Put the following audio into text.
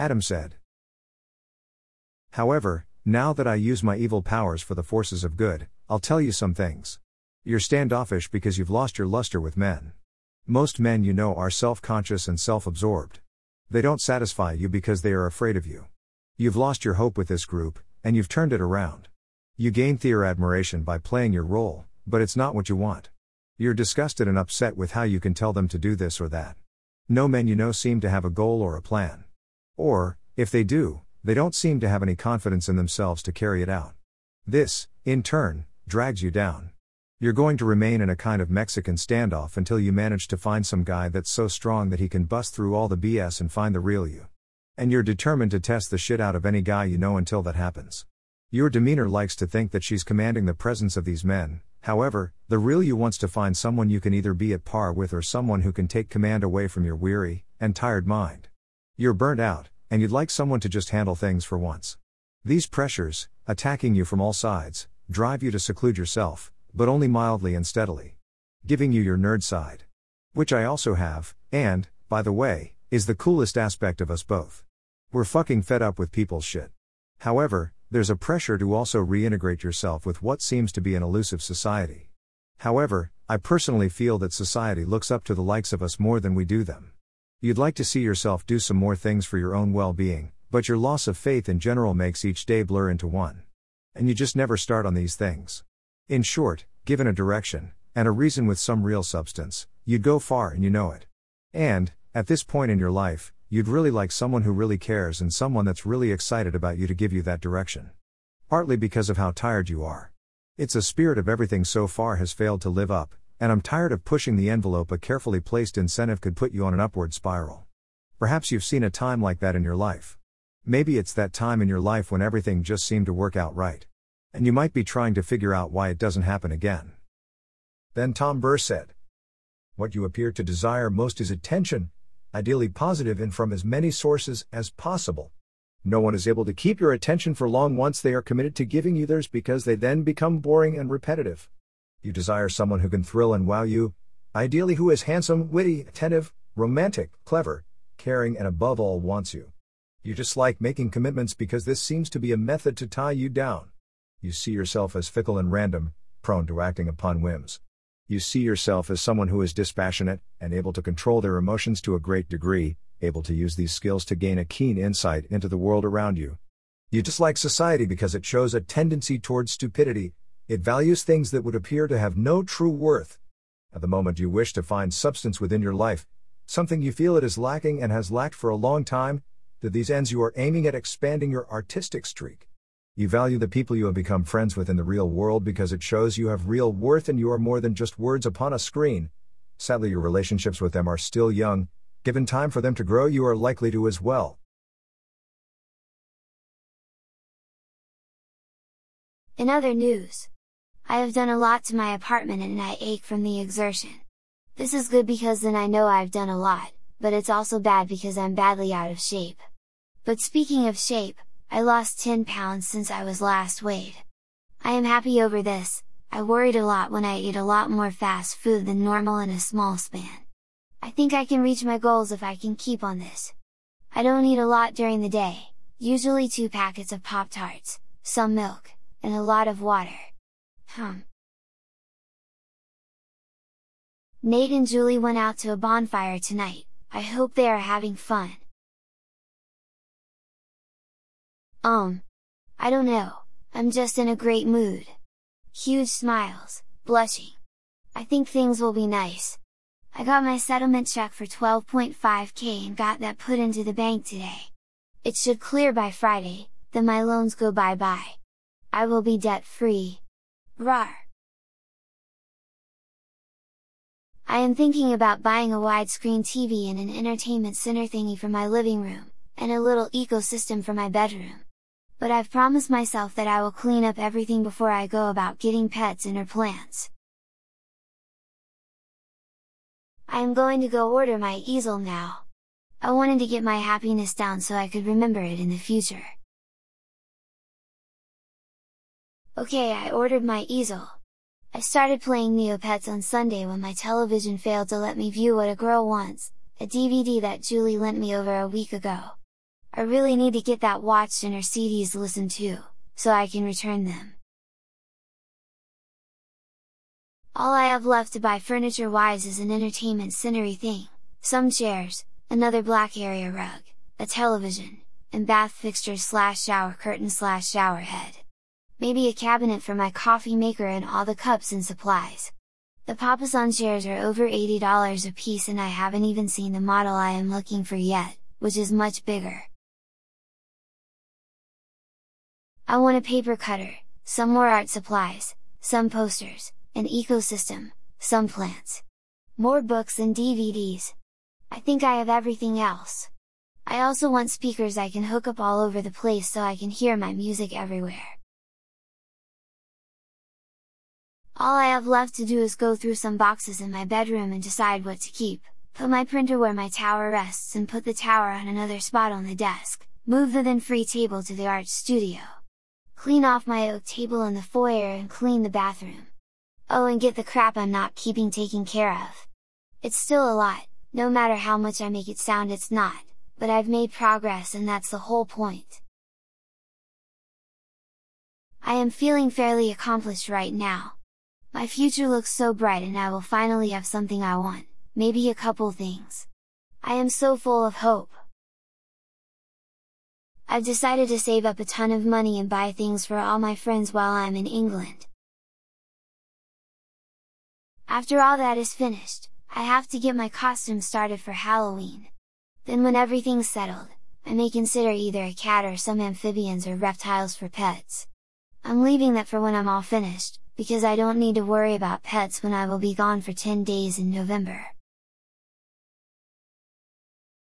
Adam said. However, now that I use my evil powers for the forces of good, I'll tell you some things. You're standoffish because you've lost your luster with men. Most men you know are self conscious and self absorbed. They don't satisfy you because they are afraid of you. You've lost your hope with this group, and you've turned it around. You gain their admiration by playing your role, but it's not what you want. You're disgusted and upset with how you can tell them to do this or that. No men you know seem to have a goal or a plan. Or, if they do, they don't seem to have any confidence in themselves to carry it out. This, in turn, drags you down. You're going to remain in a kind of Mexican standoff until you manage to find some guy that's so strong that he can bust through all the BS and find the real you. And you're determined to test the shit out of any guy you know until that happens. Your demeanor likes to think that she's commanding the presence of these men, however, the real you wants to find someone you can either be at par with or someone who can take command away from your weary and tired mind. You're burnt out, and you'd like someone to just handle things for once. These pressures, attacking you from all sides, drive you to seclude yourself, but only mildly and steadily. Giving you your nerd side. Which I also have, and, by the way, is the coolest aspect of us both. We're fucking fed up with people's shit. However, there's a pressure to also reintegrate yourself with what seems to be an elusive society. However, I personally feel that society looks up to the likes of us more than we do them. You'd like to see yourself do some more things for your own well being, but your loss of faith in general makes each day blur into one. And you just never start on these things. In short, given a direction, and a reason with some real substance, you'd go far and you know it. And, at this point in your life, you'd really like someone who really cares and someone that's really excited about you to give you that direction. Partly because of how tired you are. It's a spirit of everything so far has failed to live up, and I'm tired of pushing the envelope a carefully placed incentive could put you on an upward spiral. Perhaps you've seen a time like that in your life. Maybe it's that time in your life when everything just seemed to work out right. And you might be trying to figure out why it doesn't happen again. Then Tom Burr said, What you appear to desire most is attention, ideally positive and from as many sources as possible. No one is able to keep your attention for long once they are committed to giving you theirs because they then become boring and repetitive. You desire someone who can thrill and wow you, ideally who is handsome, witty, attentive, romantic, clever, caring, and above all wants you. You dislike making commitments because this seems to be a method to tie you down. You see yourself as fickle and random, prone to acting upon whims. You see yourself as someone who is dispassionate and able to control their emotions to a great degree, able to use these skills to gain a keen insight into the world around you. You dislike society because it shows a tendency towards stupidity, it values things that would appear to have no true worth. At the moment you wish to find substance within your life, something you feel it is lacking and has lacked for a long time, to these ends you are aiming at expanding your artistic streak. You value the people you have become friends with in the real world because it shows you have real worth and you are more than just words upon a screen. Sadly, your relationships with them are still young. Given time for them to grow, you are likely to as well. In other news, I have done a lot to my apartment and I ache from the exertion. This is good because then I know I've done a lot, but it's also bad because I'm badly out of shape. But speaking of shape, I lost 10 pounds since I was last weighed. I am happy over this, I worried a lot when I ate a lot more fast food than normal in a small span. I think I can reach my goals if I can keep on this. I don't eat a lot during the day, usually 2 packets of Pop Tarts, some milk, and a lot of water. Hmm. Nate and Julie went out to a bonfire tonight, I hope they are having fun. Um. I don't know, I'm just in a great mood. Huge smiles, blushing. I think things will be nice. I got my settlement check for 12.5k and got that put into the bank today. It should clear by Friday, then my loans go bye bye. I will be debt free. Rar! I am thinking about buying a widescreen TV and an entertainment center thingy for my living room, and a little ecosystem for my bedroom. But I've promised myself that I will clean up everything before I go about getting pets and or plants. I am going to go order my easel now. I wanted to get my happiness down so I could remember it in the future. Okay I ordered my easel. I started playing Neopets on Sunday when my television failed to let me view What a Girl Wants, a DVD that Julie lent me over a week ago. I really need to get that watched and her CDs listened to, so I can return them. All I have left to buy furniture wise is an entertainment scenery thing, some chairs, another black area rug, a television, and bath fixtures slash shower curtain slash shower head. Maybe a cabinet for my coffee maker and all the cups and supplies. The Papasan chairs are over $80 a piece and I haven't even seen the model I am looking for yet, which is much bigger. I want a paper cutter, some more art supplies, some posters, an ecosystem, some plants. More books and DVDs. I think I have everything else. I also want speakers I can hook up all over the place so I can hear my music everywhere. All I have left to do is go through some boxes in my bedroom and decide what to keep, put my printer where my tower rests and put the tower on another spot on the desk, move the then free table to the art studio. Clean off my oak table in the foyer and clean the bathroom. Oh and get the crap I'm not keeping taken care of. It's still a lot, no matter how much I make it sound it's not, but I've made progress and that's the whole point. I am feeling fairly accomplished right now. My future looks so bright and I will finally have something I want, maybe a couple things. I am so full of hope. I've decided to save up a ton of money and buy things for all my friends while I'm in England. After all that is finished, I have to get my costume started for Halloween. Then when everything's settled, I may consider either a cat or some amphibians or reptiles for pets. I'm leaving that for when I'm all finished, because I don't need to worry about pets when I will be gone for 10 days in November.